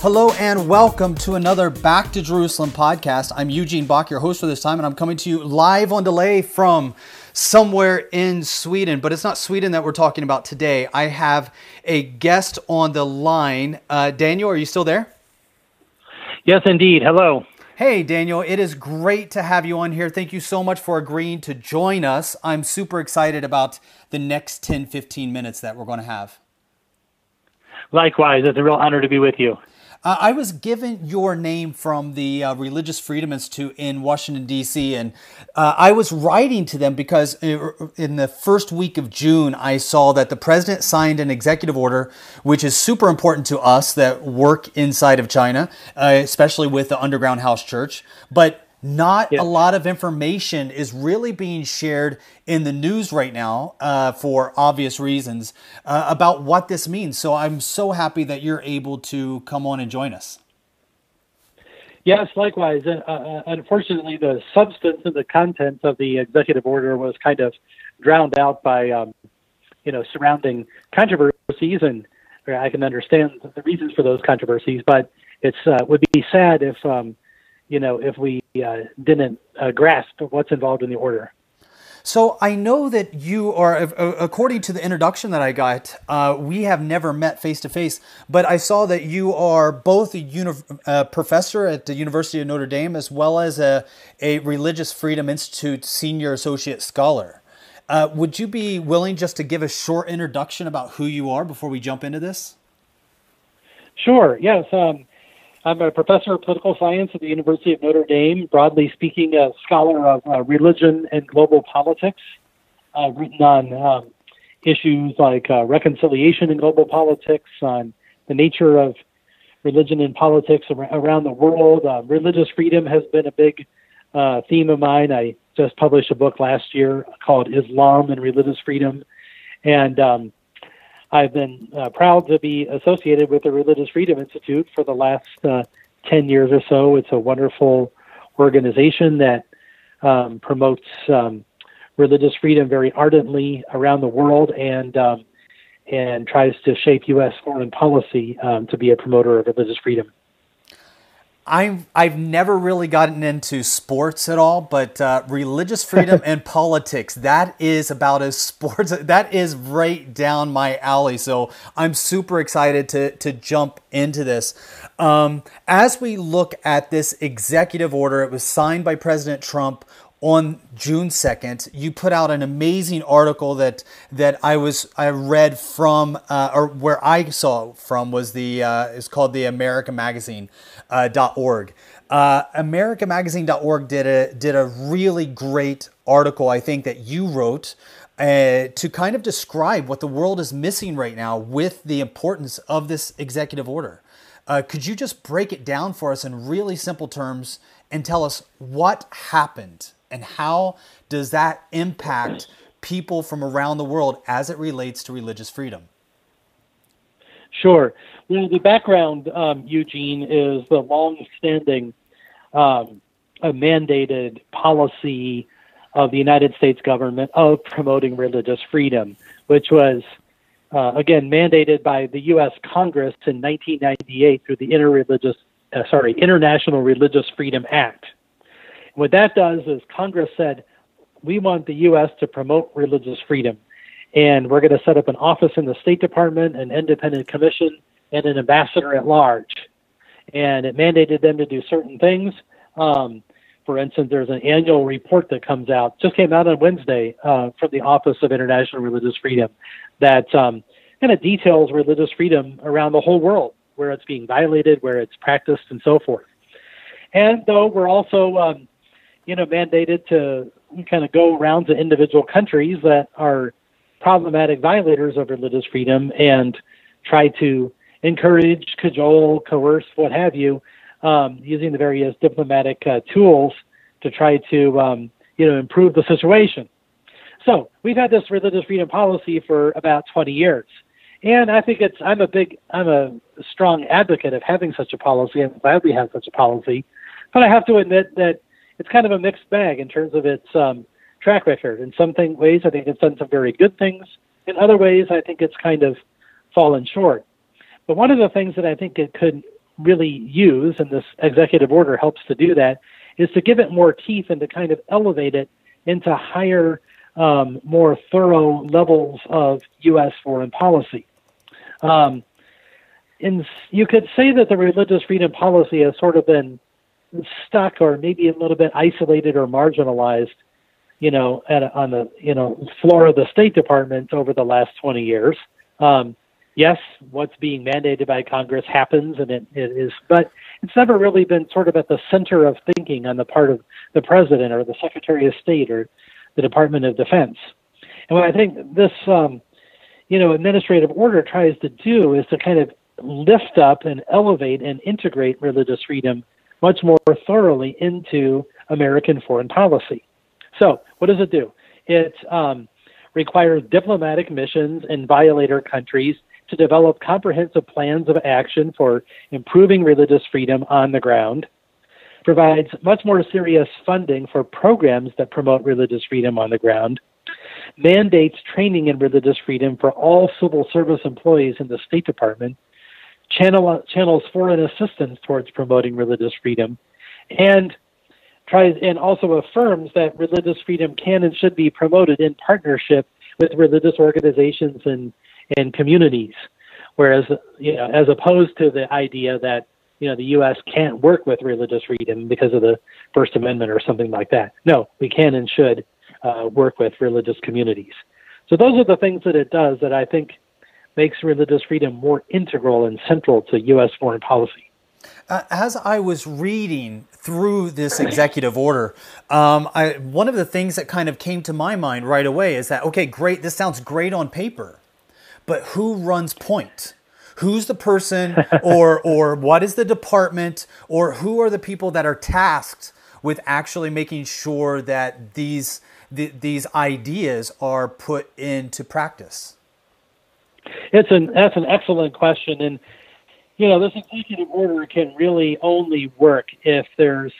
Hello and welcome to another Back to Jerusalem podcast. I'm Eugene Bach, your host for this time, and I'm coming to you live on delay from somewhere in Sweden. But it's not Sweden that we're talking about today. I have a guest on the line. Uh, Daniel, are you still there? Yes, indeed. Hello. Hey, Daniel, it is great to have you on here. Thank you so much for agreeing to join us. I'm super excited about the next 10, 15 minutes that we're going to have. Likewise, it's a real honor to be with you. Uh, I was given your name from the uh, Religious Freedom Institute in Washington, D.C., and uh, I was writing to them because in the first week of June, I saw that the president signed an executive order, which is super important to us that work inside of China, uh, especially with the Underground House Church. But not a lot of information is really being shared in the news right now uh, for obvious reasons uh, about what this means. So I'm so happy that you're able to come on and join us. Yes, likewise. Uh, uh unfortunately, the substance and the content of the executive order was kind of drowned out by, um, you know, surrounding controversies, and I can understand the reasons for those controversies. But it's uh, would be sad if um, you know, if we uh, didn't uh, grasp what's involved in the order. So I know that you are, according to the introduction that I got, uh, we have never met face to face. But I saw that you are both a uni- uh, professor at the University of Notre Dame as well as a, a Religious Freedom Institute senior associate scholar. Uh, would you be willing just to give a short introduction about who you are before we jump into this? Sure. Yes. Um, I'm a professor of political science at the University of Notre Dame, broadly speaking, a scholar of uh, religion and global politics. I've written on um, issues like uh, reconciliation in global politics, on the nature of religion and politics around the world. Uh, religious freedom has been a big uh, theme of mine. I just published a book last year called Islam and Religious Freedom. And um, I've been uh, proud to be associated with the Religious Freedom Institute for the last uh, 10 years or so. It's a wonderful organization that um, promotes um, religious freedom very ardently around the world and um, and tries to shape U.S. foreign policy um, to be a promoter of religious freedom. I've I've never really gotten into sports at all, but uh, religious freedom and politics that is about as sports that is right down my alley. So I'm super excited to to jump into this. Um, as we look at this executive order, it was signed by President Trump on June 2nd, you put out an amazing article that that I was I read from uh, or where I saw from was the uh, is called the America Magazine uh, .org. Uh, AmericaMagazine.org did a did a really great article I think that you wrote uh, to kind of describe what the world is missing right now with the importance of this executive order. Uh, could you just break it down for us in really simple terms and tell us what happened and how does that impact people from around the world as it relates to religious freedom? Sure. Well, the background, um, Eugene, is the long-standing um, mandated policy of the United States government of promoting religious freedom, which was uh, again mandated by the U.S. Congress in 1998 through the Interreligious, uh, sorry, International Religious Freedom Act. What that does is Congress said, we want the U.S. to promote religious freedom. And we're going to set up an office in the State Department, an independent commission, and an ambassador at large. And it mandated them to do certain things. Um, for instance, there's an annual report that comes out, just came out on Wednesday uh, from the Office of International Religious Freedom, that um, kind of details religious freedom around the whole world, where it's being violated, where it's practiced, and so forth. And though we're also um, you know, mandated to kind of go around to individual countries that are problematic violators of religious freedom and try to encourage, cajole, coerce, what have you, um, using the various diplomatic uh, tools to try to um, you know improve the situation. So we've had this religious freedom policy for about 20 years, and I think it's I'm a big I'm a strong advocate of having such a policy. I'm glad we have such a policy, but I have to admit that it's kind of a mixed bag in terms of its um, track record. In some thing, ways, I think it's done some very good things. In other ways, I think it's kind of fallen short. But one of the things that I think it could really use, and this executive order helps to do that, is to give it more teeth and to kind of elevate it into higher, um, more thorough levels of U.S. foreign policy. Um, in, you could say that the religious freedom policy has sort of been stuck or maybe a little bit isolated or marginalized, you know, at, on the you know floor of the State Department over the last 20 years. Um, yes, what's being mandated by Congress happens, and it, it is, but it's never really been sort of at the center of thinking on the part of the president or the Secretary of State or the Department of Defense. And what I think this, um, you know, administrative order tries to do is to kind of lift up and elevate and integrate religious freedom much more thoroughly into American foreign policy. So, what does it do? It um, requires diplomatic missions in violator countries to develop comprehensive plans of action for improving religious freedom on the ground, provides much more serious funding for programs that promote religious freedom on the ground, mandates training in religious freedom for all civil service employees in the State Department, channel, channels foreign assistance towards promoting religious freedom, and tries and also affirms that religious freedom can and should be promoted in partnership with religious organizations and in communities. Whereas, you know, as opposed to the idea that you know the U.S. can't work with religious freedom because of the First Amendment or something like that. No, we can and should uh, work with religious communities. So those are the things that it does that I think makes religious freedom more integral and central to U.S. foreign policy. Uh, as I was reading through this executive order, um, I, one of the things that kind of came to my mind right away is that okay, great, this sounds great on paper, but who runs point? Who's the person or or what is the department or who are the people that are tasked with actually making sure that these the, these ideas are put into practice? It's an that's an excellent question, and you know this executive order can really only work if there's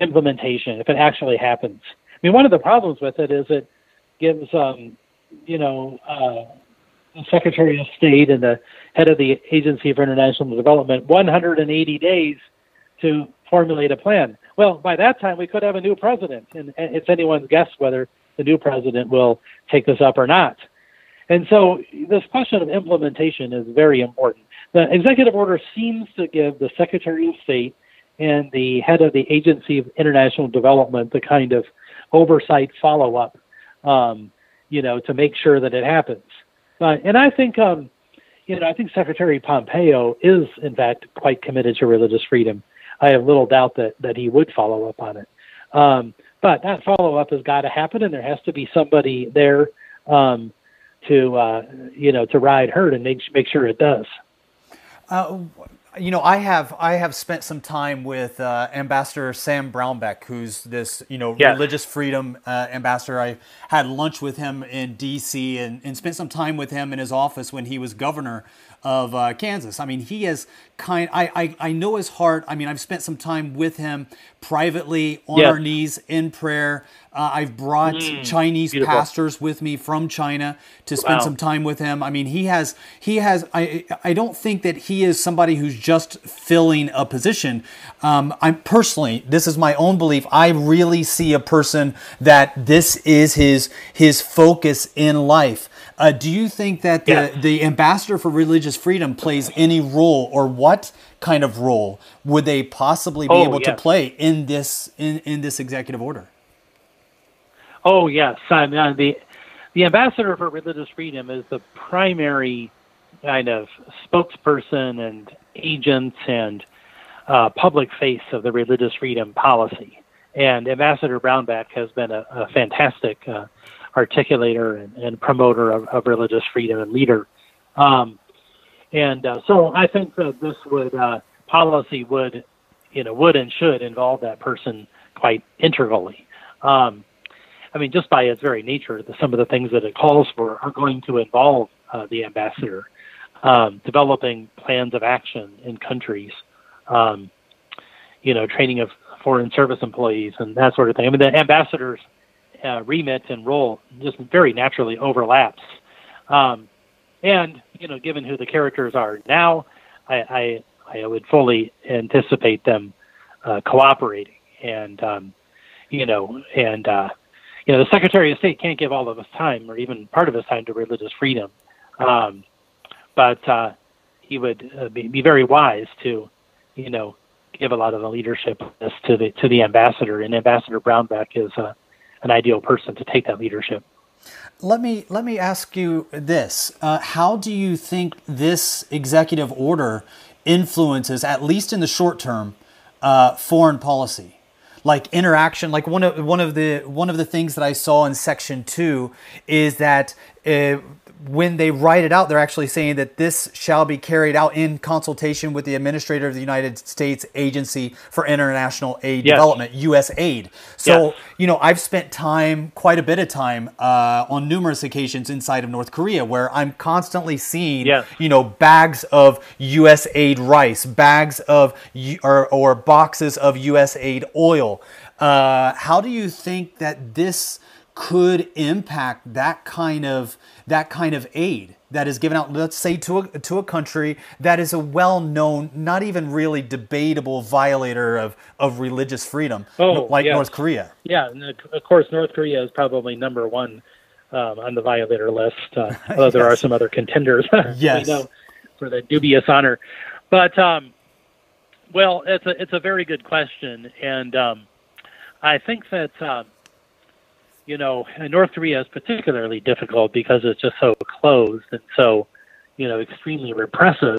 implementation, if it actually happens. I mean, one of the problems with it is it gives um, you know uh, the Secretary of State and the head of the Agency for International Development 180 days to formulate a plan. Well, by that time, we could have a new president, and it's anyone's guess whether the new president will take this up or not. And so, this question of implementation is very important. The executive order seems to give the Secretary of State and the head of the Agency of International Development the kind of oversight follow up, um, you know, to make sure that it happens. Uh, and I think, um, you know, I think Secretary Pompeo is, in fact, quite committed to religious freedom. I have little doubt that, that he would follow up on it. Um, but that follow up has got to happen, and there has to be somebody there um, to, uh, you know, to ride herd and make make sure it does. Uh, you know, I have I have spent some time with uh, Ambassador Sam Brownback, who's this you know yes. religious freedom uh, ambassador. I had lunch with him in D.C. And, and spent some time with him in his office when he was governor of uh, Kansas. I mean, he is kind. I, I I know his heart. I mean, I've spent some time with him privately on our knees in prayer. Uh, I've brought mm, Chinese beautiful. pastors with me from China to spend wow. some time with him. I mean, he has he has. I I don't think that he is somebody who's just filling a position. Um, I'm personally, this is my own belief. I really see a person that this is his his focus in life. Uh, do you think that the, yeah. the ambassador for religious freedom plays any role, or what kind of role would they possibly be oh, able yes. to play in this in, in this executive order? Oh yes, I mean, the the ambassador for religious freedom is the primary kind of spokesperson and agent and uh, public face of the religious freedom policy. And Ambassador Brownback has been a, a fantastic uh, articulator and, and promoter of, of, religious freedom and leader. Um, and uh, so I think that this would uh, policy would, you know, would and should involve that person quite integrally. Um, I mean, just by its very nature, the, some of the things that it calls for are going to involve uh, the ambassador um, developing plans of action in countries, um, you know, training of foreign service employees and that sort of thing. I mean, the ambassador's uh, remit and role just very naturally overlaps. Um, and you know, given who the characters are now, I I, I would fully anticipate them uh, cooperating. And um, you know and uh, you know the Secretary of State can't give all of his time or even part of his time to religious freedom, um, but uh, he would uh, be, be very wise to you know give a lot of the leadership to the to the ambassador, and Ambassador Brownback is uh, an ideal person to take that leadership. Let me let me ask you this: uh, How do you think this executive order influences, at least in the short term, uh, foreign policy? Like interaction, like one of one of the one of the things that I saw in Section Two is that uh, when they write it out, they're actually saying that this shall be carried out in consultation with the administrator of the United States Agency for International Aid yes. Development, USAID. So, yes. you know, I've spent time, quite a bit of time, uh, on numerous occasions inside of North Korea where I'm constantly seeing, yes. you know, bags of USAID rice, bags of, or, or boxes of USAID oil. Uh, how do you think that this could impact that kind of that kind of aid that is given out let's say to a, to a country that is a well-known not even really debatable violator of, of religious freedom oh, like yes. north korea yeah and of course north korea is probably number one um, on the violator list uh, although yes. there are some other contenders yes. know, for the dubious honor but um, well it's a, it's a very good question and um, i think that um, you know, and North Korea is particularly difficult because it's just so closed and so, you know, extremely repressive.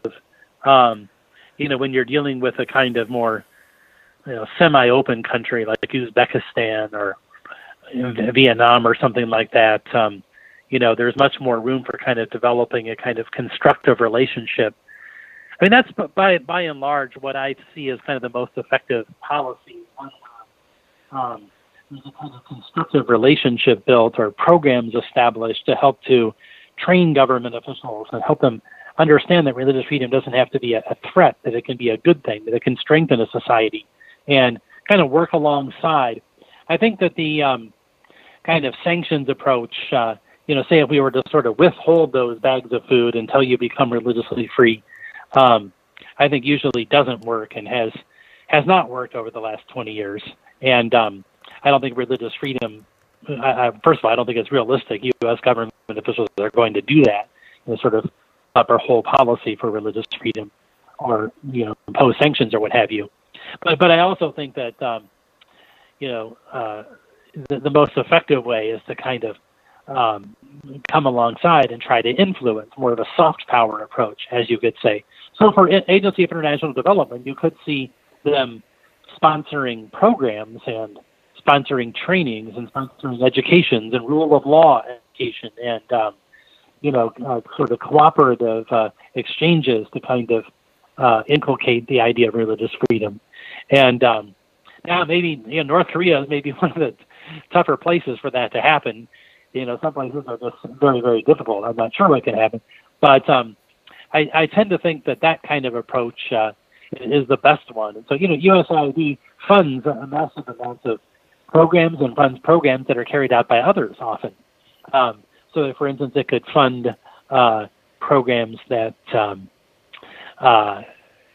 Um, you know, when you're dealing with a kind of more, you know, semi-open country like Uzbekistan or Vietnam or something like that, um, you know, there's much more room for kind of developing a kind of constructive relationship. I mean, that's by by and large what I see as kind of the most effective policy. Um, there's a kind of constructive relationship built or programs established to help to train government officials and help them understand that religious freedom doesn't have to be a, a threat, that it can be a good thing, that it can strengthen a society and kind of work alongside. I think that the um, kind of sanctions approach, uh, you know, say if we were to sort of withhold those bags of food until you become religiously free, um, I think usually doesn't work and has has not worked over the last 20 years. And um, I don't think religious freedom. I, I, first of all, I don't think it's realistic. U.S. government officials are going to do that in a sort of upper whole policy for religious freedom, or you know, impose sanctions or what have you. But but I also think that um, you know uh, the, the most effective way is to kind of um, come alongside and try to influence more of a soft power approach, as you could say. So for Agency of International Development, you could see them sponsoring programs and sponsoring trainings and sponsoring educations and rule of law education and um, you know uh, sort of cooperative uh, exchanges to kind of uh, inculcate the idea of religious freedom. And um, now maybe you know North Korea may be one of the tougher places for that to happen. You know, some places are just very very difficult. I'm not sure what can happen, but um, I, I tend to think that that kind of approach uh, is the best one. And so you know, USAID funds a massive amounts of programs and funds programs that are carried out by others often. Um, so, for instance, it could fund uh, programs that um, uh,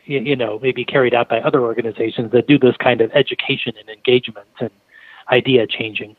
you, you, know may be carried out by other organizations that do this kind of education and engagement and idea changing.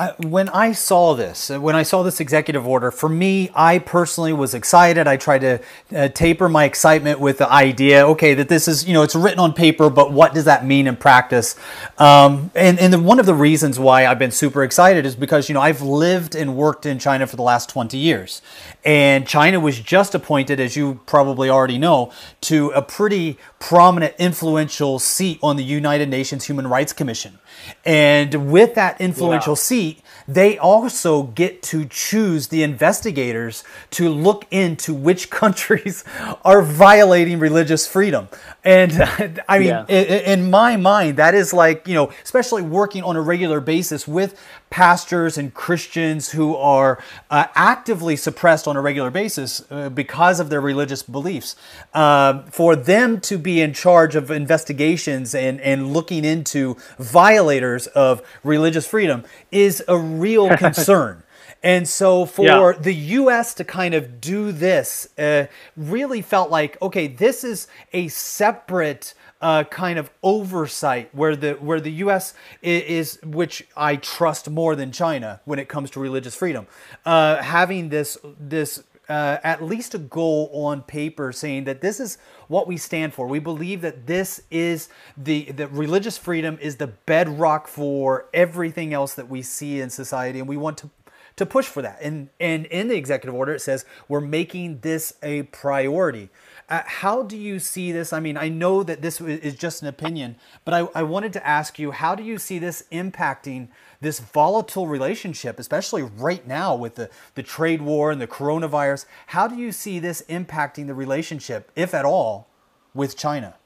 I, when I saw this, uh, when I saw this executive order, for me, I personally was excited. I tried to uh, taper my excitement with the idea, okay, that this is, you know, it's written on paper, but what does that mean in practice? Um, and and the, one of the reasons why I've been super excited is because, you know, I've lived and worked in China for the last 20 years. And China was just appointed, as you probably already know, to a pretty prominent, influential seat on the United Nations Human Rights Commission. And with that influential wow. seat, they also get to choose the investigators to look into which countries are violating religious freedom. And I mean, Yeah. in, in my mind, that is like, you know, especially working on a regular basis with pastors and Christians who are uh, actively suppressed on a regular basis uh, because of their religious beliefs. Um, for them to be in charge of investigations and, and looking into violators of religious freedom is a real concern. And so for Yeah. the U.S. to kind of do this uh, really felt like okay, this is a separate uh, kind of oversight where the where the U.S. i- is, which I trust more than China when it comes to religious freedom, uh, having this this. Uh, at least a goal on paper saying that this is what we stand for. We believe that this is the that religious freedom is the bedrock for everything else that we see in society, and we want to to push for that. And and in the executive order, it says we're making this a priority. Uh, how do you see this? I mean, I know that this is just an opinion, but I, I wanted to ask you, how do you see this impacting this volatile relationship, especially right now with the, the trade war and the coronavirus? How do you see this impacting the relationship, if at all, with China?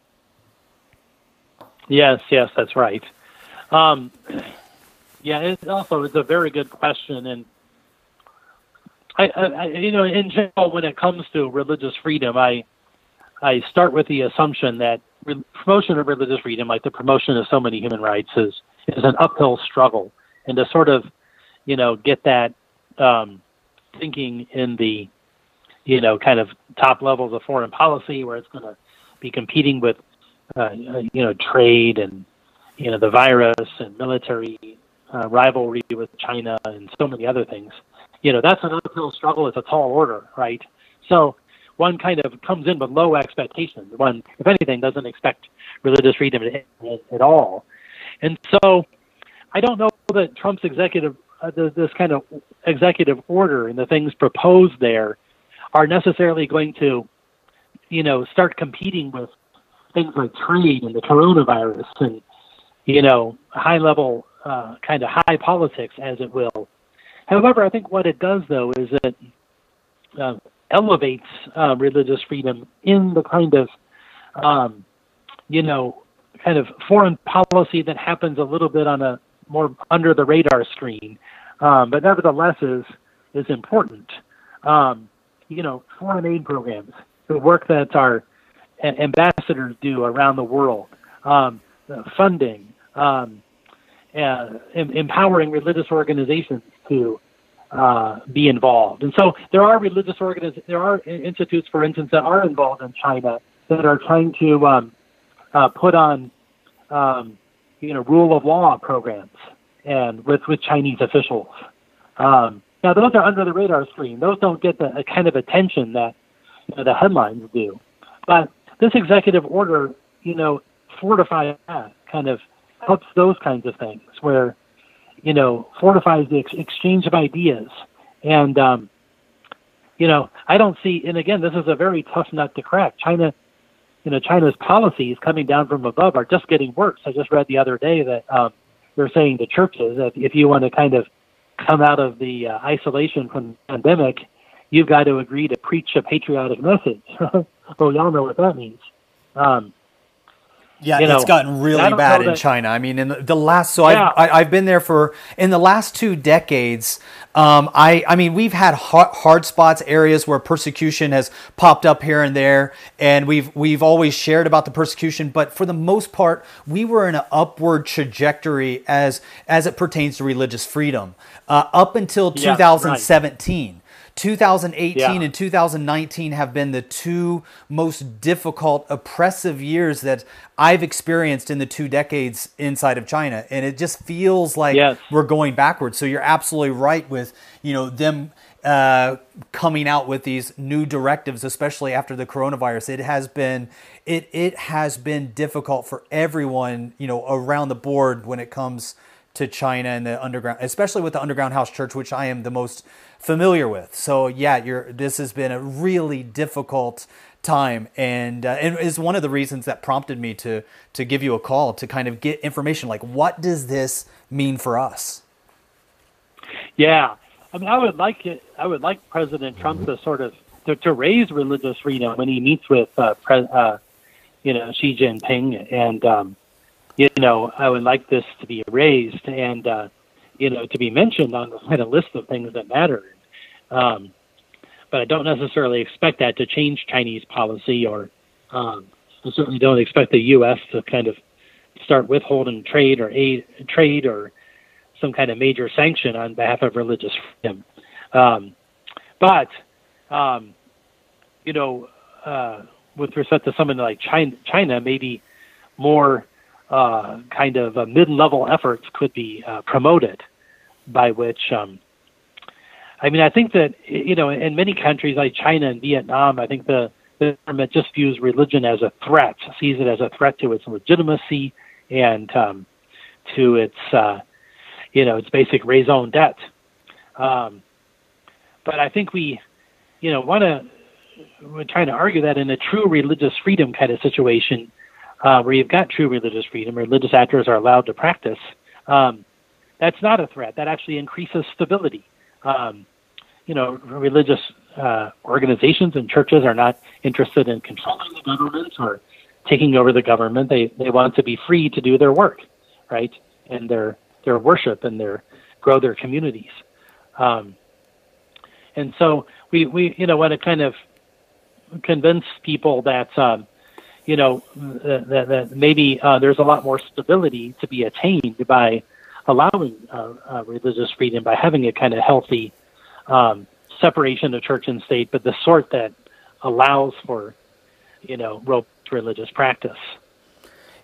Yes, yes, that's right. Um, yeah, it also it's a very good question, and I, I, you know, in general, when it comes to religious freedom, I, I start with the assumption that re- promotion of religious freedom, like the promotion of so many human rights, is is an uphill struggle, and to sort of, you know, get that um, thinking in the, you know, kind of top levels of foreign policy, where it's going to be competing with, uh, you know, trade and, you know, the virus and military uh, rivalry with China and so many other things. You know, that's an uphill struggle. It's a tall order, right? So one kind of comes in with low expectations. One, if anything, doesn't expect religious freedom at, all. And so I don't know that Trump's executive, uh, this kind of executive order and the things proposed there are necessarily going to, you know, start competing with things like trade and the coronavirus and, you know, high level uh, kind of high politics, as it will. However, I think what it does, though, is it uh, elevates uh, religious freedom in the kind of, um, you know, kind of foreign policy that happens a little bit on a more under the radar screen, um, but nevertheless is is important. Um, you know, foreign aid programs, the work that our ambassadors do around the world, um, funding, um, uh, em- empowering religious organizations to uh, be involved. And so there are religious organiz- there are institutes, for instance, that are involved in China that are trying to um, uh, put on, um, you know, rule of law programs and with with Chinese officials. Um, now those are under the radar screen. Those don't get the kind of attention that you know, the headlines do. But this executive order, you know, fortifies that kind of helps those kinds of things where you know, fortifies the ex- exchange of ideas. And, um, you know, I don't see, and again, this is a very tough nut to crack. China, you know, China's policies coming down from above are just getting worse. I just read the other day that um, they're saying to churches that if you want to kind of come out of the uh, isolation from the pandemic, you've got to agree to preach a patriotic message. well, y'all know what that means. Um, Yeah, You it's know, gotten really bad in that- China. I mean, in the, the last, so Yeah. I've, I, I've been there for, in the last two decades, um, I, I mean, we've had hard, hard spots, areas where persecution has popped up here and there, and we've, we've always shared about the persecution, but for the most part, we were in an upward trajectory as, as it pertains to religious freedom, uh, up until Yeah, right. 2017. 2018 Yeah. and 2019 have been the two most difficult, oppressive years that I've experienced in the two decades inside of China. And it just feels like Yes. we're going backwards. So you're absolutely right with, you know, them uh, coming out with these new directives, especially after the coronavirus. It has been it it has been difficult for everyone, you know, around the board when it comes to China and the underground, especially with the underground house church, which I am the most familiar with. So yeah, you're this has been a really difficult time, and uh, and is one of the reasons that prompted me to to give you a call to kind of get information like what does this mean for us? Yeah, I mean, I would like it. I would like President Trump to sort of to, to raise religious freedom when he meets with uh, pre, uh, you know Xi Jinping, and um, you know I would like this to be raised and uh, you know to be mentioned on the kind of list of things that matter. Um, but I don't necessarily expect that to change Chinese policy, or um, I certainly don't expect the U.S. to kind of start withholding trade or aid trade or some kind of major sanction on behalf of religious freedom. Um, but um, you know, uh, with respect to someone like China, China maybe more uh, kind of uh, mid-level efforts could be uh, promoted, by which, um, I mean, I think that you know, in many countries like China and Vietnam, I think the, the government just views religion as a threat, sees it as a threat to its legitimacy and um, to its, uh, you know, its basic raison d'être. Um, but I think we, you know, want to we're trying to argue that in a true religious freedom kind of situation, uh, where you've got true religious freedom, religious actors are allowed to practice, um, that's not a threat. That actually increases stability. Um, you know, religious uh, organizations and churches are not interested in controlling the government or taking over the government. They they want to be free to do their work, right, and their their worship and their grow their communities. Um, and so we we you know want to kind of convince people that um, you know that, that maybe uh, there's a lot more stability to be attained by allowing uh, uh, religious freedom by having a kind of healthy um, separation of church and state, but the sort that allows for you know robust religious practice.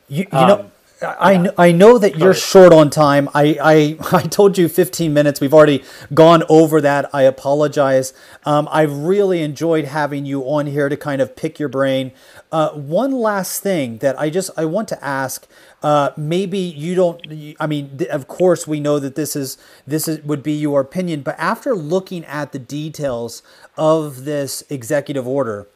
You, you um, know, I, I know that you're short on time. I, I, I told you 15 minutes. We've already gone over that. I apologize. Um, I've really enjoyed having you on here to kind of pick your brain. Uh, one last thing that I just I want to ask. Uh, maybe you don't. I mean, of course, we know that this is this is would be your opinion, but after looking at the details of this executive order,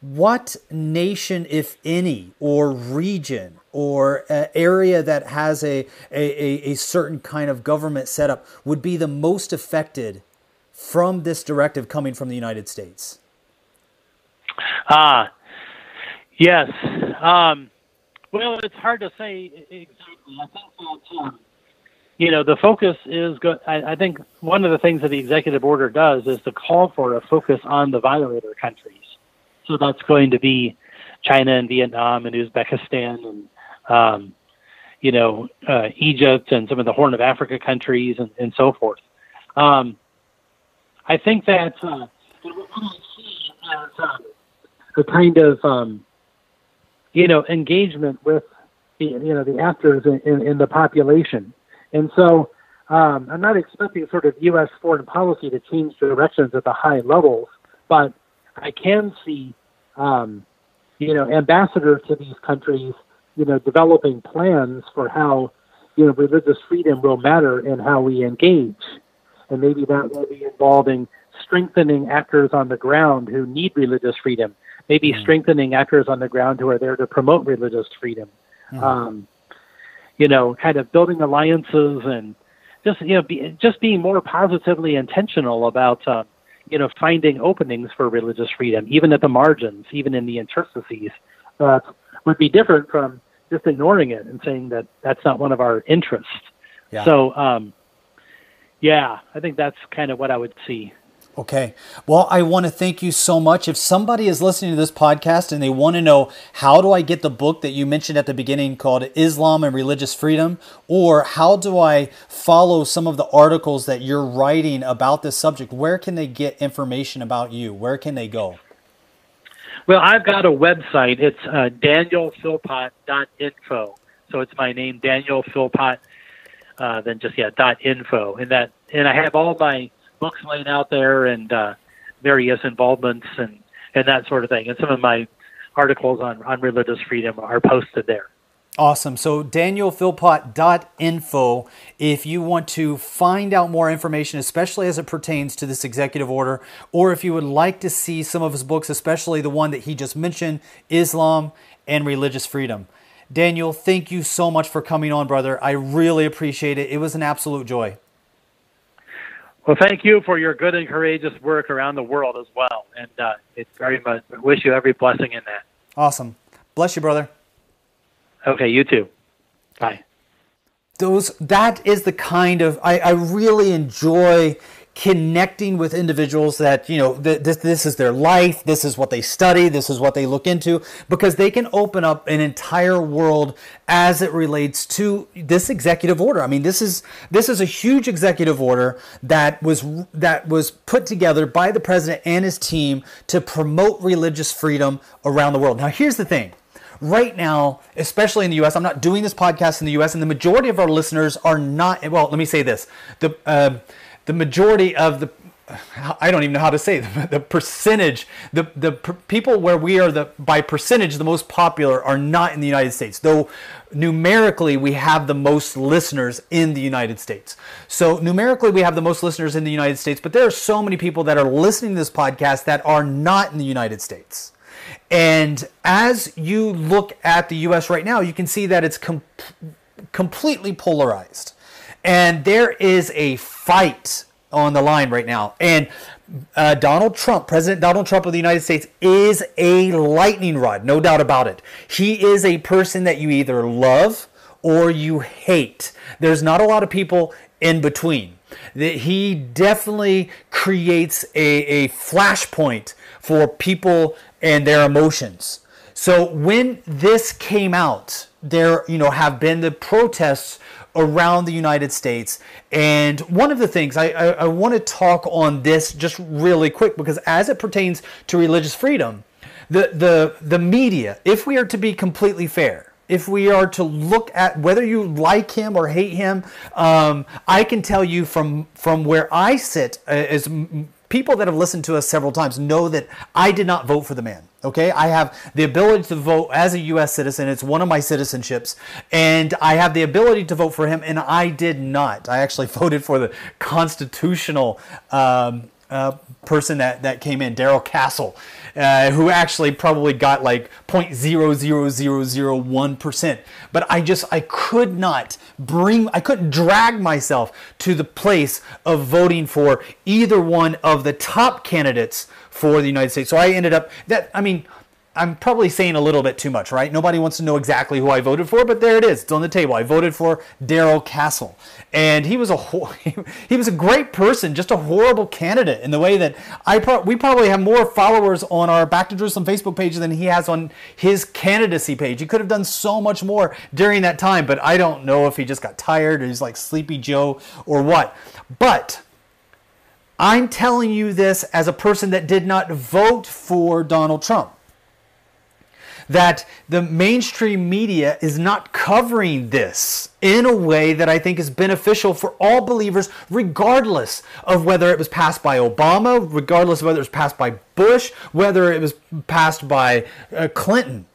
what nation, if any, or region or an area that has a, a, a certain kind of government setup would be the most affected from this directive coming from the United States? Ah, uh, yes. Um, well, it's hard to say exactly. I think that, um, you know, the focus is good. I, I think one of the things that the executive order does is to call for a focus on the violator countries. So that's going to be China and Vietnam and Uzbekistan and um, you know, uh, Egypt and some of the Horn of Africa countries and, and so forth. Um, I think that uh, what I see as uh, a kind of, um, you know, engagement with the, you know, the actors in, in, in the population. And so um, I'm not expecting sort of U.S. foreign policy to change directions at the high levels, but I can see, um, you know, ambassadors to these countries you know, developing plans for how, you know, religious freedom will matter in how we engage. And maybe that will be involving strengthening actors on the ground who need religious freedom, maybe mm strengthening actors on the ground who are there to promote religious freedom. mm Um, you know, kind of building alliances and just you know, be, just being more positively intentional about uh, you know finding openings for religious freedom, even at the margins, even in the interstices. Uh, would be different from just ignoring it and saying that that's not one of our interests. Yeah. So, um, yeah, I think that's kind of what I would see. Okay. Well, I want to thank you so much. If somebody is listening to this podcast and they want to know how do I get the book that you mentioned at the beginning called Islam and Religious Freedom, or how do I follow some of the articles that you're writing about this subject, where can they get information about you? Where can they go? Well, I've got a website. It's uh, danielphilpott.info. So it's my name, Daniel Philpott, uh, then just, yeah, dot info. And that, and I have all my books laid out there and uh, various involvements and, and that sort of thing. And some of my articles on, on religious freedom are posted there. Awesome. So danielphilpott.info if you want to find out more information, especially as it pertains to this executive order, or if you would like to see some of his books, especially the one that he just mentioned, Islam and Religious Freedom. Daniel, thank you so much for coming on, brother. I really appreciate it. It was an absolute joy. Well, thank you for your good and courageous work around the world as well, and uh, it's very much wish you every blessing in that. Awesome. Bless you, brother. Okay, you too. Bye. Those that is the kind of I, I really enjoy connecting with individuals that you know th- this this is their life this is what they study this is what they look into because they can open up an entire world as it relates to this executive order i mean this is this is a huge executive order that was that was put together by the president and his team to promote religious freedom around the world now here's the thing right now, especially in the U.S., I'm not doing this podcast in the U.S., and the majority of our listeners are not. Well, let me say this: the uh, the majority of the I don't even know how to say it, the percentage the the per, people where we are the by percentage the most popular are not in the United States though numerically we have the most listeners in the United States so numerically we have the most listeners in the United States but there are so many people that are listening to this podcast that are not in the United States and as you look at the US right now you can see that it's com- completely polarized and there is a fight on the line right now. And uh, Donald Trump, President Donald Trump of the United States, is a lightning rod, no doubt about it. He is a person that you either love or you hate. There's not a lot of people in between. That he definitely creates a, a flashpoint for people and their emotions. So when this came out, there you know have been the protests around the United States. And one of the things I, I, I want to talk on this just really quick because as it pertains to religious freedom, the, the, the media, if we are to be completely fair, if we are to look at whether you like him or hate him, um, I can tell you from from where I sit uh, as people that have listened to us several times know that I did not vote for the man. Okay, I have the ability to vote as a U.S. citizen. It's one of my citizenships, and I have the ability to vote for him, and I did not. I actually voted for the constitutional um, uh, person that, that came in, Darrell Castle, uh, who actually probably got like 0.00001%. But I just, I could not bring, I couldn't drag myself to the place of voting for either one of the top candidates for the United States. So I ended up, that, I mean, I'm probably saying a little bit too much, right? Nobody wants to know exactly who I voted for, but there it is. It's on the table. I voted for Darrell Castle, and he was a he was a great person, just a horrible candidate in the way that I pro- we probably have more followers on our Back to Jerusalem Facebook page than he has on his candidacy page. He could have done so much more during that time, but I don't know if he just got tired or he's like Sleepy Joe or what. But I'm telling you this as a person that did not vote for Donald Trump that the mainstream media is not covering this in a way that I think is beneficial for all believers, regardless of whether it was passed by Obama, regardless of whether it was passed by Bush, whether it was passed by uh, Clinton.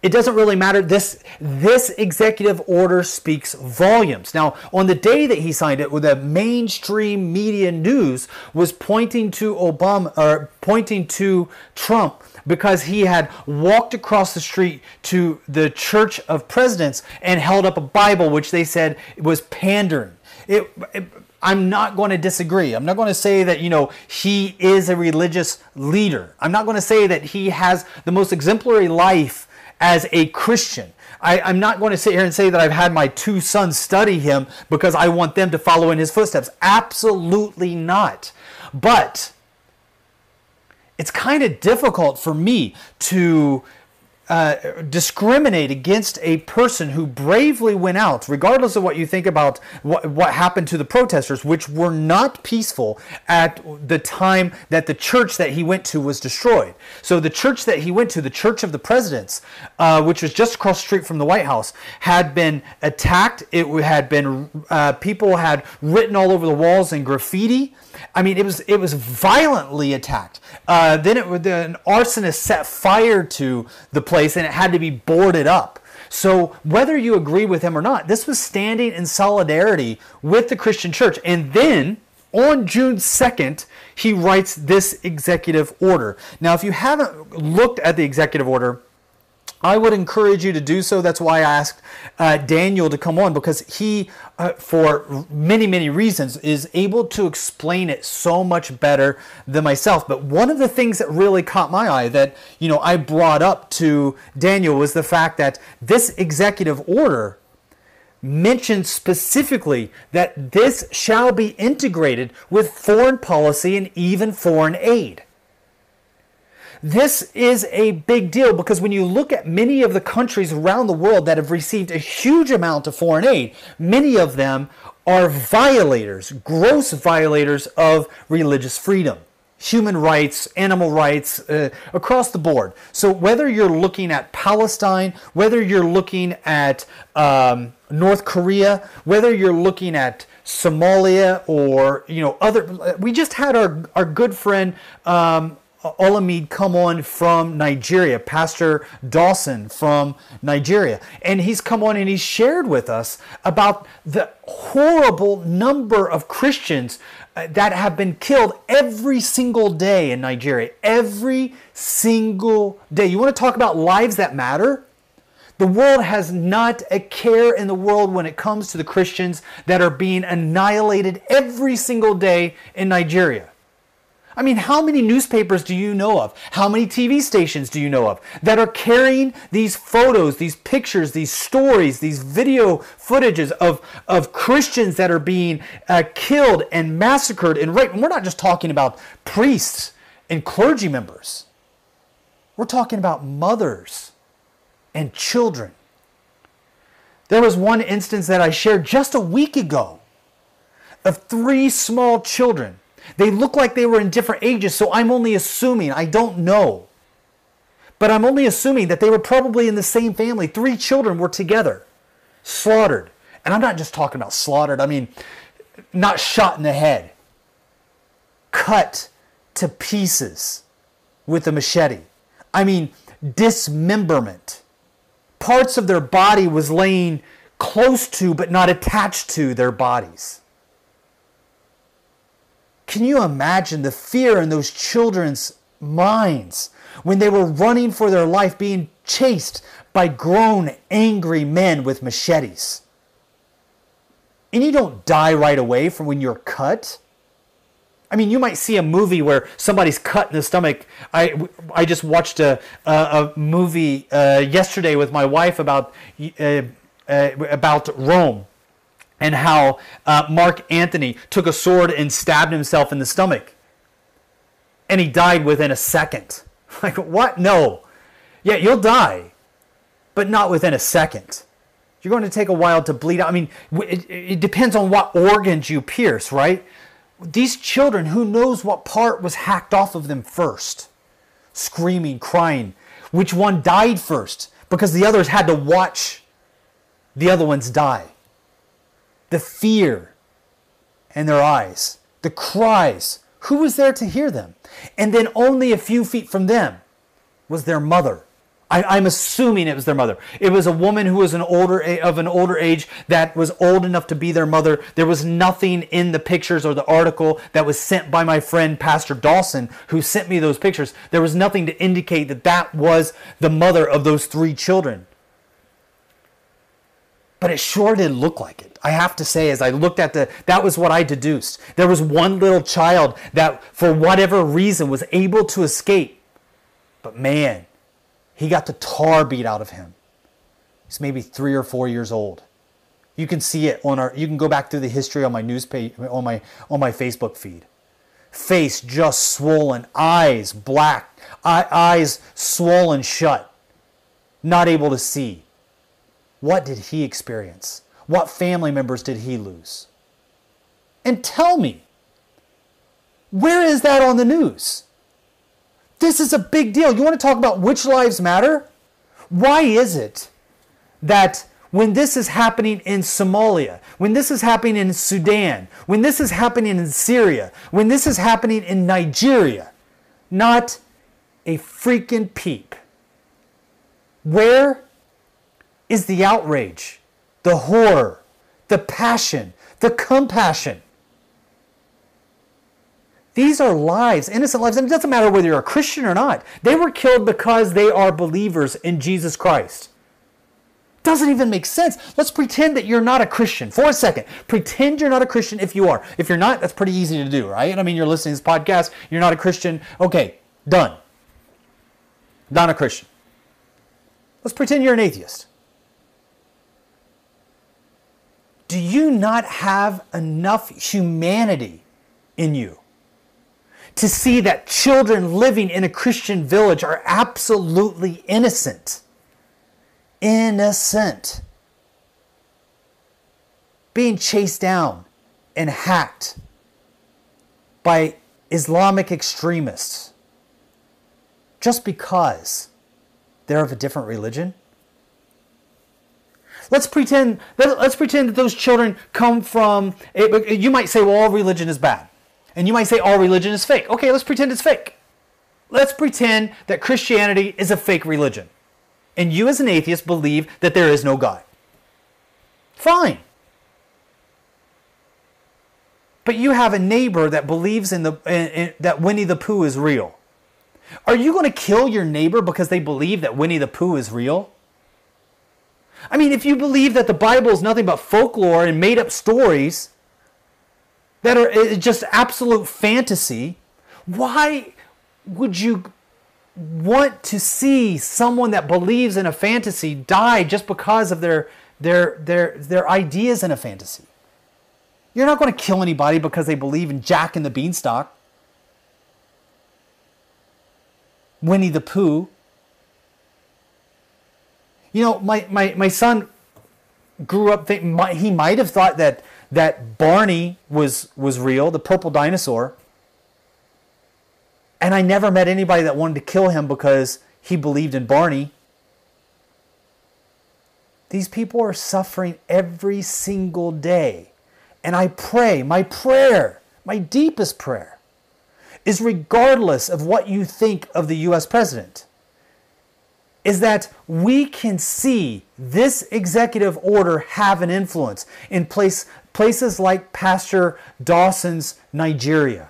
It doesn't really matter. This this executive order speaks volumes. Now, on the day that he signed it, the mainstream media news was pointing to Obama or pointing to Trump because he had walked across the street to the Church of Presidents and held up a Bible, which they said was pandering. It, it, I'm not going to disagree. I'm not going to say that, you know, he is a religious leader. I'm not going to say that he has the most exemplary life as a Christian. I, am not going to sit here and say that I've had my two sons study him because I want them to follow in his footsteps. Absolutely not. But it's kind of difficult for me to uh, discriminate against a person who bravely went out, regardless of what you think about what, what happened to the protesters, which were not peaceful at the time that the church that he went to was destroyed. So, the church that he went to, the Church of the Presidents, uh, which was just across the street from the White House, had been attacked. It had been, uh, people had written all over the walls in graffiti. I mean, it was it was violently attacked. Uh, then it an arsonist set fire to the place, and it had to be boarded up. So whether you agree with him or not, this was standing in solidarity with the Christian church. And then on June 2nd, he writes this executive order. Now, if you haven't looked at the executive order, I would encourage you to do so. That's why I asked uh, Daniel to come on because he, uh, for many, many reasons, is able to explain it so much better than myself. But one of the things that really caught my eye that you know I brought up to Daniel was the fact that this executive order mentions specifically that this shall be integrated with foreign policy and even foreign aid. This is a big deal because when you look at many of the countries around the world that have received a huge amount of foreign aid, many of them are violators, gross violators of religious freedom, human rights, animal rights, uh, across the board. So whether you're looking at Palestine, whether you're looking at um, North Korea, whether you're looking at Somalia or you know other, we just had our our good friend. Um, Olamide come on from Nigeria, Pastor Dawson from Nigeria. And he's come on and he's shared with us about the horrible number of Christians uh, that have been killed every single day in Nigeria. Every single day. You want to talk about lives that matter? The world has not a care in the world when it comes to the Christians that are being annihilated every single day in Nigeria. I mean, how many newspapers do you know of? How many TV stations do you know of that are carrying these photos, these pictures, these stories, these video footages of, of Christians that are being uh, killed and massacred and raped? And we're not just talking about priests and clergy members, we're talking about mothers and children. There was one instance that I shared just a week ago of three small children they look like they were in different ages, so I'm only assuming, I don't know. But I'm only assuming that they were probably in the same family. Three children were together, slaughtered. And I'm not just talking about slaughtered, I mean, not shot in the head, cut to pieces with a machete. I mean, dismemberment. Parts of their body was laying close to but not attached to their bodies. Can you imagine the fear in those children's minds when they were running for their life, being chased by grown, angry men with machetes? And you don't die right away from when you're cut. I mean, you might see a movie where somebody's cut in the stomach. I, I just watched a, a, a movie uh, yesterday with my wife about, uh, uh, about Rome and how uh, Mark Antony took a sword and stabbed himself in the stomach. And he died within a second. Like, what? No. Yeah, you'll die, but not within a second. You're going to take a while to bleed out. I mean, it, it depends on what organs you pierce, right? These children, who knows what part was hacked off of them first? Screaming, crying. Which one died first? Because the others had to watch the other ones die the fear in their eyes, the cries. Who was there to hear them? And then only a few feet from them was their mother. I, am assuming it was their mother. It was a woman who was an older of an older age that was old enough to be their mother. There was nothing in the pictures or the article that was sent by my friend Pastor Dawson, who sent me those pictures. There was nothing to indicate that that was the mother of those three children but it sure did look like it. I have to say, as I looked at the, that was what I deduced. There was one little child that, for whatever reason, was able to escape. But man, he got the tar beat out of him. He's maybe three or four years old. You can see it on our. You can go back through the history on my news page, on my on my Facebook feed. Face just swollen, eyes black, eyes swollen shut, not able to see what did he experience? What family members did he lose? And tell me, where is that on the news? This is a big deal. You want to talk about which lives matter? Why is it that when this is happening in Somalia, when this is happening in Sudan, when this is happening in Syria, when this is happening in Nigeria, not a freaking peep? Where is the outrage, the horror, the passion, the compassion. These are lives, innocent lives, and it doesn't matter whether you're a Christian or not. They were killed because they are believers in Jesus Christ. Doesn't even make sense. Let's pretend that you're not a Christian for a second. Pretend you're not a Christian if you are. If you're not, that's pretty easy to do, right? I mean, you're listening to this podcast, you're not a Christian. Okay, done. Not a Christian. Let's pretend you're an atheist. Do you not have enough humanity in you to see that children living in a Christian village are absolutely innocent? Innocent. Being chased down and hacked by Islamic extremists just because they're of a different religion? Let's pretend let, us pretend that those children come from you might say well all religion is bad. And you might say all religion is fake. Okay, let's pretend it's fake. Let's pretend that Christianity is a fake religion. And you as an atheist believe that there is no God. Fine. But you have a neighbor that believes in the in, in, that Winnie the Pooh is real. Are you going to kill your neighbor because they believe that Winnie the Pooh is real? I mean, if you believe that the Bible is nothing but folklore and made up stories that are eh, just absolute fantasy, why would you want to see someone that believes in a fantasy die just because of their their their their ideas in a fantasy? You're not going to kill anybody because they believe in Jack and the Beanstalk. Winnie the Pooh. You know, my, my, my son grew up, he might have thought that, that Barney was, was real, the purple dinosaur. And I never met anybody that wanted to kill him because he believed in Barney. These people are suffering every single day. And I pray, my prayer, my deepest prayer, is regardless of what you think of the US president is that we can see this executive order have an influence in place, places like Pastor Dawson's Nigeria,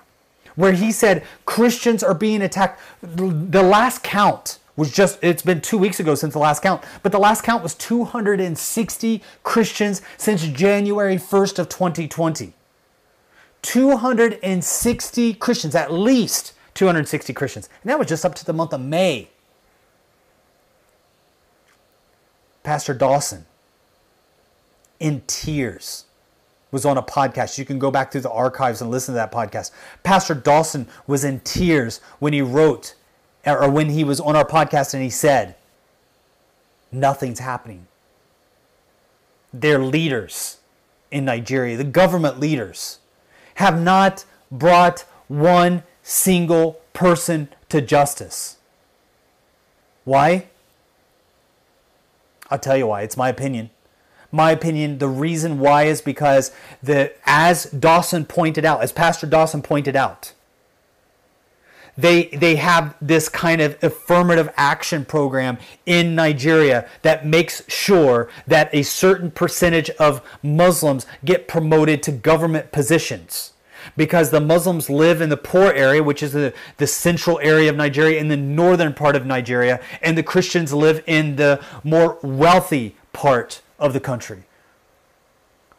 where he said Christians are being attacked. The last count was just, it's been two weeks ago since the last count, but the last count was 260 Christians since January 1st of 2020. 260 Christians, at least 260 Christians. And that was just up to the month of May. Pastor Dawson, in tears, was on a podcast. You can go back through the archives and listen to that podcast. Pastor Dawson was in tears when he wrote, or when he was on our podcast and he said, Nothing's happening. Their leaders in Nigeria, the government leaders, have not brought one single person to justice. Why? I'll tell you why. It's my opinion. My opinion, the reason why is because the as Dawson pointed out, as Pastor Dawson pointed out, they they have this kind of affirmative action program in Nigeria that makes sure that a certain percentage of Muslims get promoted to government positions because the Muslims live in the poor area, which is the, the central area of Nigeria, in the northern part of Nigeria, and the Christians live in the more wealthy part of the country.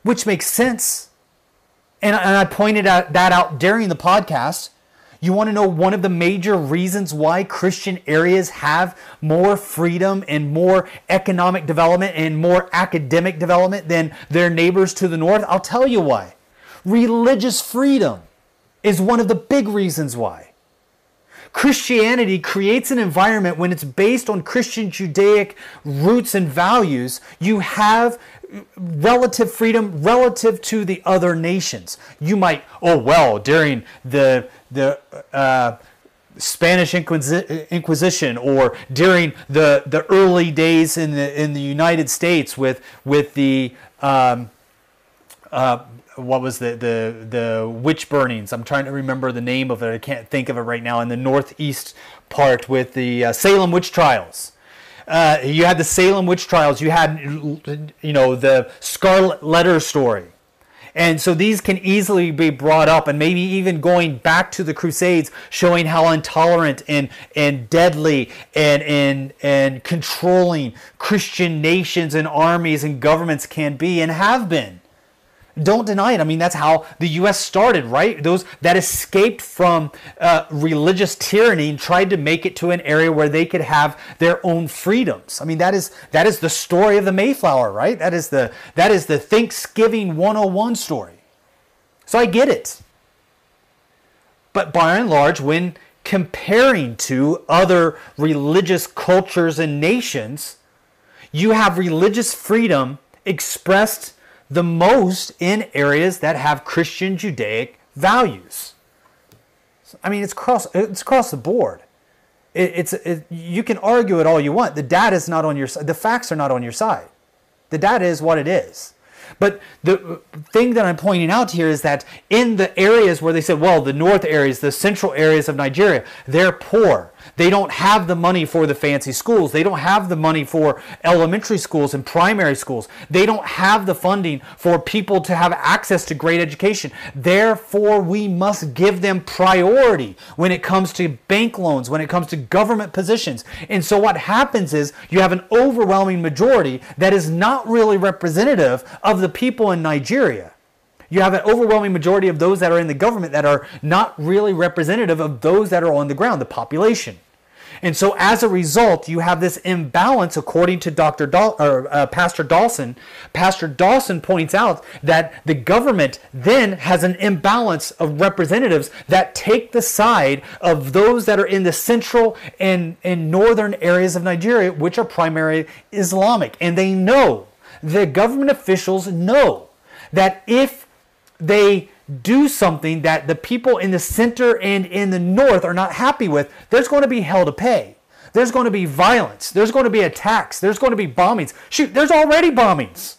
Which makes sense. And, and I pointed out, that out during the podcast. You want to know one of the major reasons why Christian areas have more freedom and more economic development and more academic development than their neighbors to the north? I'll tell you why. Religious freedom is one of the big reasons why. Christianity creates an environment when it's based on Christian Judaic roots and values, you have relative freedom relative to the other nations. You might, oh, well, during the, the, uh, Spanish Inquisition or during the, the early days in the in the United States with with the um, uh, what was the, the the witch burnings? I'm trying to remember the name of it. I can't think of it right now. In the northeast part with the uh, Salem witch trials. Uh, you had the Salem witch trials. You had, you know, the Scarlet Letter story, And so these can easily be brought up, and maybe even going back to the Crusades, showing how intolerant and, and deadly and, and, and controlling Christian nations and armies and governments can be and have been. Don't deny it. I mean, that's how the U.S. started, right? Those that escaped from uh, religious tyranny and tried to make it to an area where they could have their own freedoms. I mean, that is that is the story of the Mayflower, right? That is the that is the Thanksgiving 101 story. So I get it. But by and large, when comparing to other religious cultures and nations, you have religious freedom expressed the most in areas that have Christian Judaic values. I mean, it's across it's across the board. It, it's it, you can argue it all you want. The data is not on your side. The facts are not on your side. The data is what it is. But the thing that I'm pointing out here is that in the areas where they said, well, the north areas, the central areas of Nigeria, they're poor. They don't have the money for the fancy schools. They don't have the money for elementary schools and primary schools. They don't have the funding for people to have access to great education. Therefore, we must give them priority when it comes to bank loans, when it comes to government positions. And so, what happens is you have an overwhelming majority that is not really representative of the people in Nigeria. You have an overwhelming majority of those that are in the government that are not really representative of those that are on the ground, the population. And so, as a result, you have this imbalance, according to Dr. Or uh, Pastor Dawson. Pastor Dawson points out that the government then has an imbalance of representatives that take the side of those that are in the central and, and northern areas of Nigeria, which are primarily Islamic. And they know, the government officials know, that if they do something that the people in the center and in the north are not happy with, there's going to be hell to pay. There's going to be violence. There's going to be attacks. There's going to be bombings. Shoot, there's already bombings.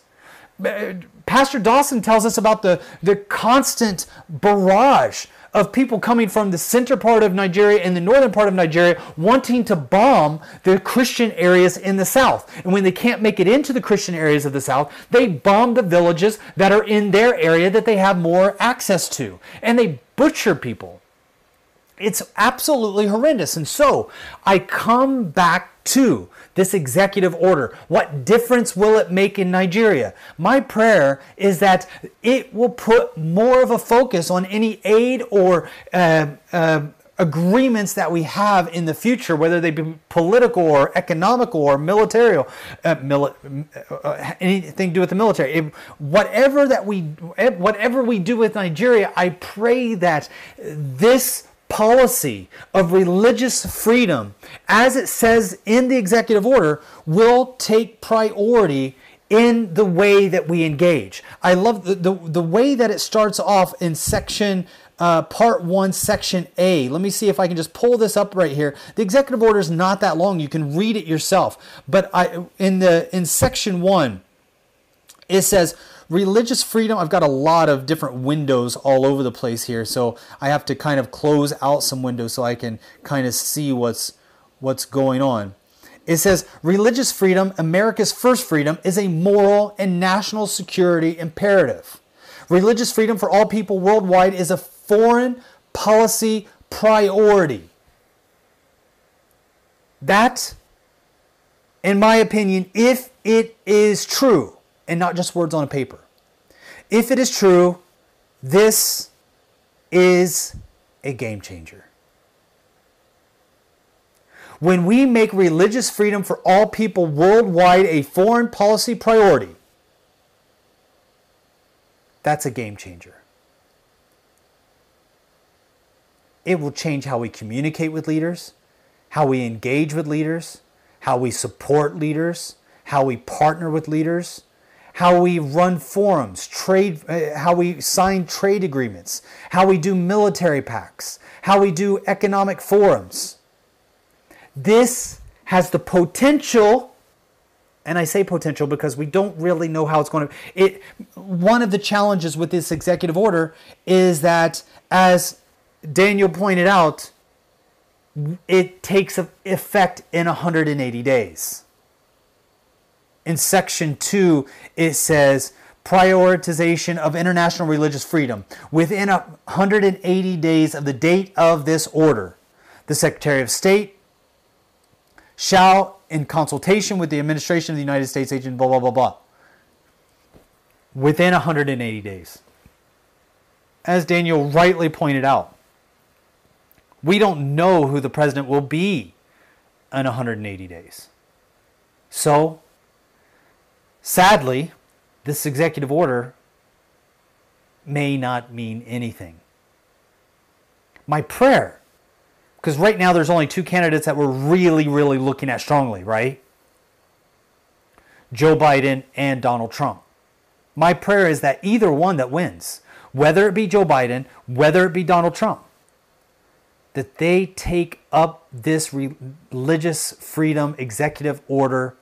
Pastor Dawson tells us about the, the constant barrage of people coming from the center part of Nigeria and the northern part of Nigeria wanting to bomb the Christian areas in the south. And when they can't make it into the Christian areas of the south, they bomb the villages that are in their area that they have more access to. And they butcher people. It's absolutely horrendous. And so I come back to this executive order. What difference will it make in Nigeria? My prayer is that it will put more of a focus on any aid or uh, uh, agreements that we have in the future, whether they be political or economical or military, uh, mili- uh, anything to do with the military. If, whatever that we, whatever we do with Nigeria, I pray that this policy of religious freedom, as it says in the executive order, will take priority in the way that we engage. I love the, the, the way that it starts off in section uh, part one, section A. Let me see if I can just pull this up right here. The executive order is not that long. You can read it yourself. But I in the in section one, it says religious freedom. I've got a lot of different windows all over the place here, so I have to kind of close out some windows so I can kind of see what's what's going on. It says religious freedom, America's first freedom, is a moral and national security imperative. Religious freedom for all people worldwide is a foreign policy priority. That, in my opinion, if it is true, and not just words on a paper, if it is true, this is a game changer. When we make religious freedom for all people worldwide a foreign policy priority, that's a game changer. It will change how we communicate with leaders, how we engage with leaders, how we support leaders, how we partner with leaders, how we run forums, trade, uh, how we sign trade agreements, how we do military pacts, how we do economic forums. This has the potential, and I say potential because we don't really know how it's going to. It one of the challenges with this executive order is that, as Daniel pointed out, it takes effect in 180 days in section 2 it says prioritization of international religious freedom within 180 days of the date of this order. The Secretary of State shall, in consultation with the administration of the United States agent, blah, blah, blah, blah, within 180 days. As Daniel rightly pointed out, we don't know who the president will be in 180 days. So, sadly, this executive order may not mean anything. My prayer, because right now there's only two candidates that we're really, really looking at strongly, right? Joe Biden and Donald Trump. My prayer is that either one that wins, whether it be Joe Biden, whether it be Donald Trump, that they take up this religious freedom executive order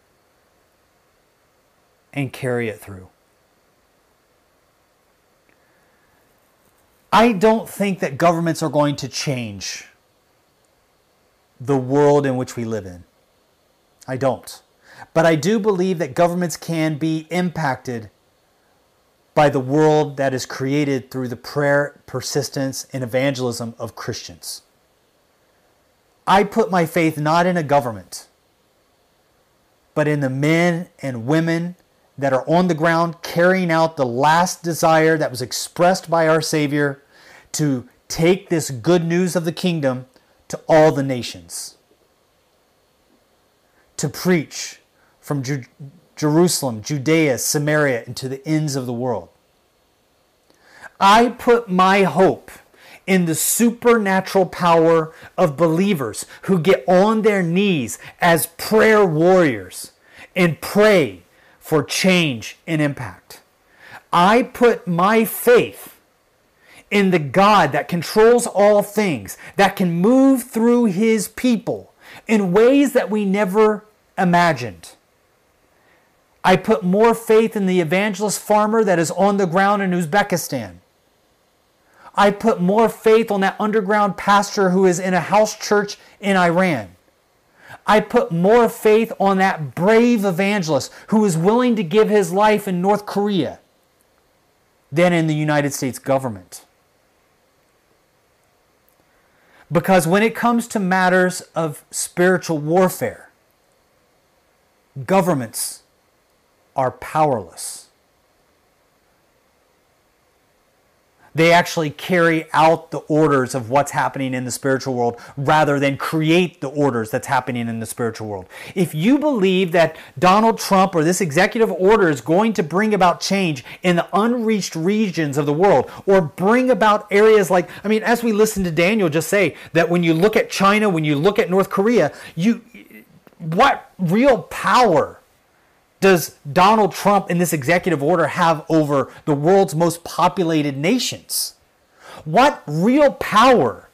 and carry it through. I don't think that governments are going to change the world in which we live in. I don't. But I do believe that governments can be impacted by the world that is created through the prayer, persistence, and evangelism of Christians. I put my faith not in a government, but in the men and women that are on the ground carrying out the last desire that was expressed by our Savior to take this good news of the kingdom to all the nations. To preach from Ju- Jerusalem, Judea, Samaria, and to the ends of the world. I put my hope in the supernatural power of believers who get on their knees as prayer warriors and pray for change and impact. I put my faith in the God that controls all things, that can move through his people in ways that we never imagined. I put more faith in the evangelist farmer that is on the ground in Uzbekistan. I put more faith on that underground pastor who is in a house church in Iran. I put more faith on that brave evangelist who is willing to give his life in North Korea than in the United States government. Because when it comes to matters of spiritual warfare, governments are powerless. They actually carry out the orders of what's happening in the spiritual world rather than create the orders that's happening in the spiritual world. If you believe that Donald Trump or this executive order is going to bring about change in the unreached regions of the world or bring about areas like, I mean, as we listen to Daniel just say, that when you look at China, when you look at North Korea, you, what real power does Donald Trump in this executive order have over the world's most populated nations? What real power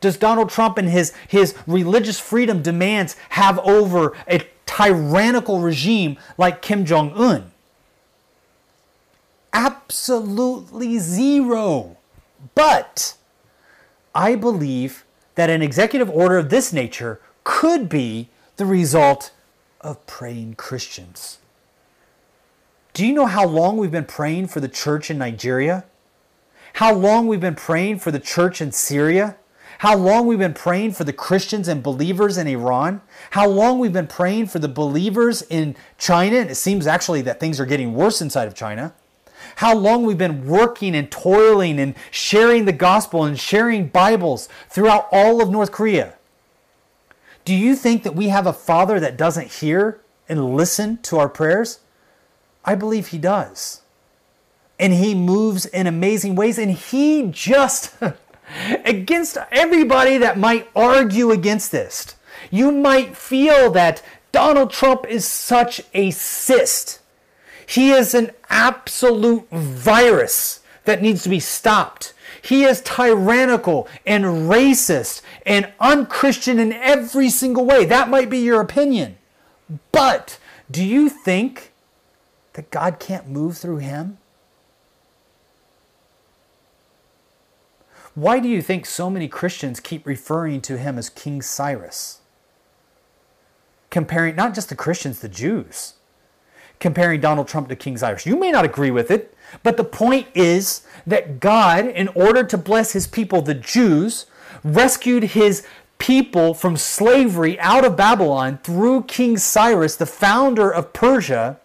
does Donald Trump and his, his religious freedom demands have over a tyrannical regime like Kim Jong un? Absolutely zero. But I believe that an executive order of this nature could be the result of praying Christians. Do you know how long we've been praying for the church in Nigeria? How long we've been praying for the church in Syria? How long we've been praying for the Christians and believers in Iran? How long we've been praying for the believers in China? And it seems actually that things are getting worse inside of China. How long we've been working and toiling and sharing the gospel and sharing Bibles throughout all of North Korea. Do you think that we have a father that doesn't hear and listen to our prayers? I believe he does. And he moves in amazing ways. And he just, against everybody that might argue against this, you might feel that Donald Trump is such a cyst. He is an absolute virus that needs to be stopped. He is tyrannical and racist and unchristian in every single way. That might be your opinion. But do you think that God can't move through him? Why do you think so many Christians keep referring to him as King Cyrus? Comparing not just the Christians, the Jews. comparing Donald Trump to King Cyrus. You may not agree with it, but the point is that God, in order to bless his people, the Jews, rescued his people from slavery out of Babylon through King Cyrus, the founder of Persia,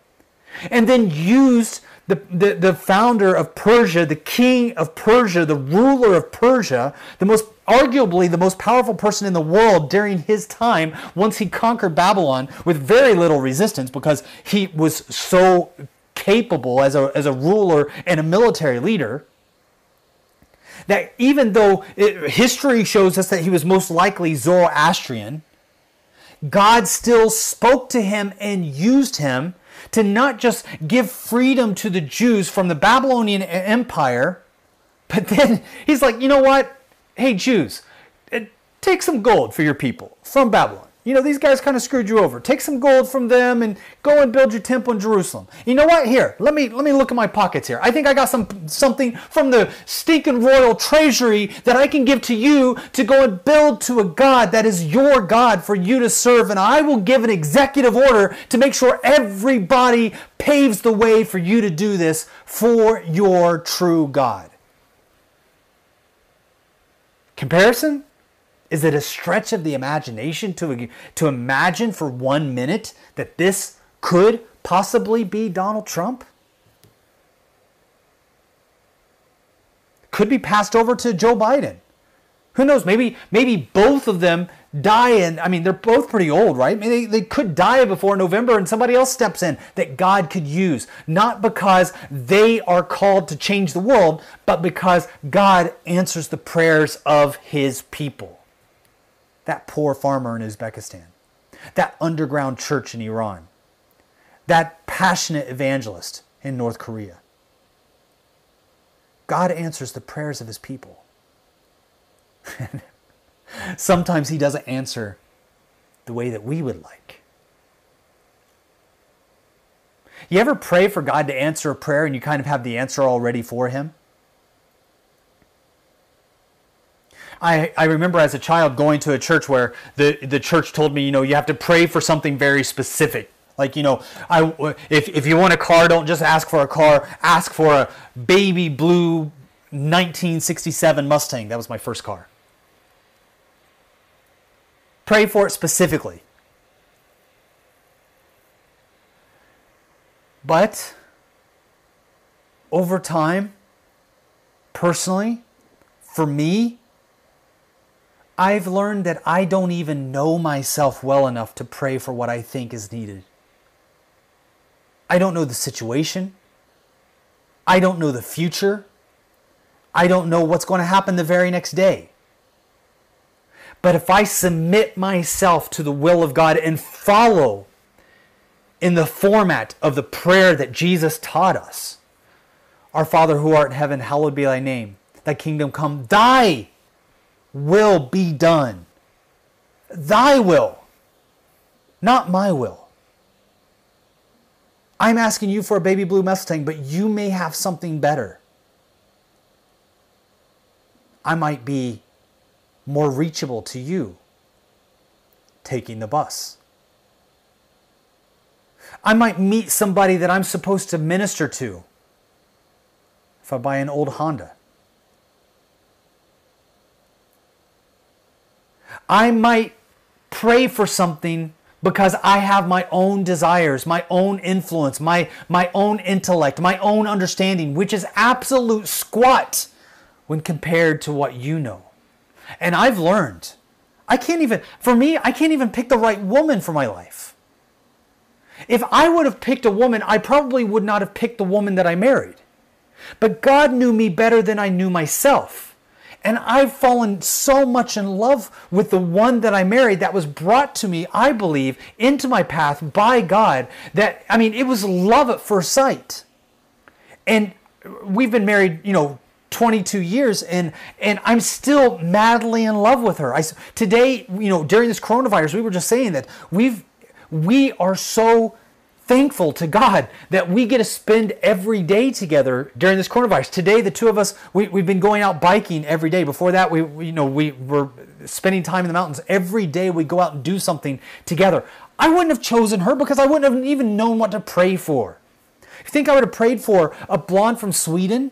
and then used the, the, the founder of Persia, the king of Persia, the ruler of Persia, the most arguably the most powerful person in the world during his time once he conquered Babylon with very little resistance because he was so capable as a, as a ruler and a military leader that even though it, history shows us that he was most likely Zoroastrian, God still spoke to him and used him to not just give freedom to the Jews from the Babylonian Empire, but then he's like, you know what? Hey, Jews, eh, take some gold for your people from Babylon. You know, these guys kind of screwed you over. Take some gold from them and go and build your temple in Jerusalem. You know what? Here, let me let me look at my pockets here. I think I got some something from the stinking royal treasury that I can give to you to go and build to a God that is your God for you to serve. And I will give an executive order to make sure everybody paves the way for you to do this for your true God. Comparison? Is it a stretch of the imagination to, to imagine for one minute that this could possibly be Donald Trump? Could be passed over to Joe Biden. Who knows? Maybe maybe both of them die and I mean they're both pretty old, right? Maybe they, they could die before November and somebody else steps in that God could use. Not because they are called to change the world, but because God answers the prayers of his people that poor farmer in Uzbekistan, that underground church in Iran, that passionate evangelist in North Korea. God answers the prayers of his people. Sometimes he doesn't answer the way that we would like. You ever pray for God to answer a prayer and you kind of have the answer already for him? I, I remember as a child going to a church where the, the church told me, you know, you have to pray for something very specific. Like, you know, I, if, if you want a car, don't just ask for a car, ask for a baby blue 1967 Mustang. That was my first car. Pray for it specifically. But over time, personally, for me, I've learned that I don't even know myself well enough to pray for what I think is needed. I don't know the situation. I don't know the future. I don't know what's going to happen the very next day. But if I submit myself to the will of God and follow in the format of the prayer that Jesus taught us Our Father who art in heaven, hallowed be thy name. Thy kingdom come, thy will be done. Thy will, not my will. I'm asking you for a baby blue Mustang, but you may have something better. I might be more reachable to you taking the bus. I might meet somebody that I'm supposed to minister to if I buy an old Honda. I might pray for something because I have my own desires, my own influence, my, my own intellect, my own understanding, which is absolute squat when compared to what you know. And I've learned, I can't even, for me, I can't even pick the right woman for my life. If I would have picked a woman, I probably would not have picked the woman that I married. But God knew me better than I knew myself. And I've fallen so much in love with the one that I married that was brought to me, I believe, into my path by God that, I mean, it was love at first sight. And we've been married, you know, 22 years and and I'm still madly in love with her. I today, you know, during this coronavirus, we were just saying that we've we are so thankful to God that we get to spend every day together during this coronavirus. Today, the two of us, we, we've been going out biking every day. Before that, we, we, you know, we were spending time in the mountains. Every day we go out and do something together. I wouldn't have chosen her because I wouldn't have even known what to pray for. You think I would have prayed for a blonde from Sweden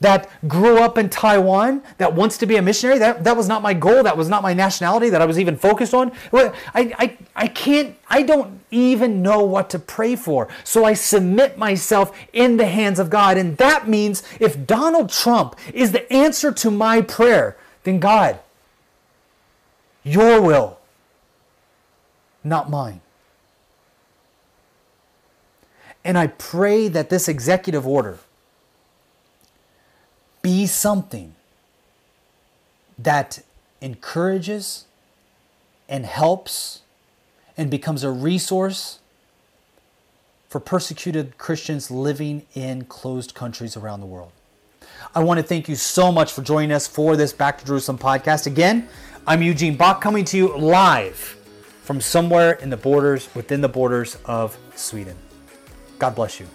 that grew up in Taiwan that wants to be a missionary? That, that was not my goal. That was not my nationality that I was even focused on. I, I, I can't, I don't even know what to pray for. So I submit myself in the hands of God. And that means if Donald Trump is the answer to my prayer, then God, your will, not mine. And I pray that this executive order be something that encourages and helps and becomes a resource for persecuted Christians living in closed countries around the world. I want to thank you so much for joining us for this Back to Jerusalem podcast. Again, I'm Eugene Bach coming to you live from somewhere in the borders, within the borders of Sweden. God bless you.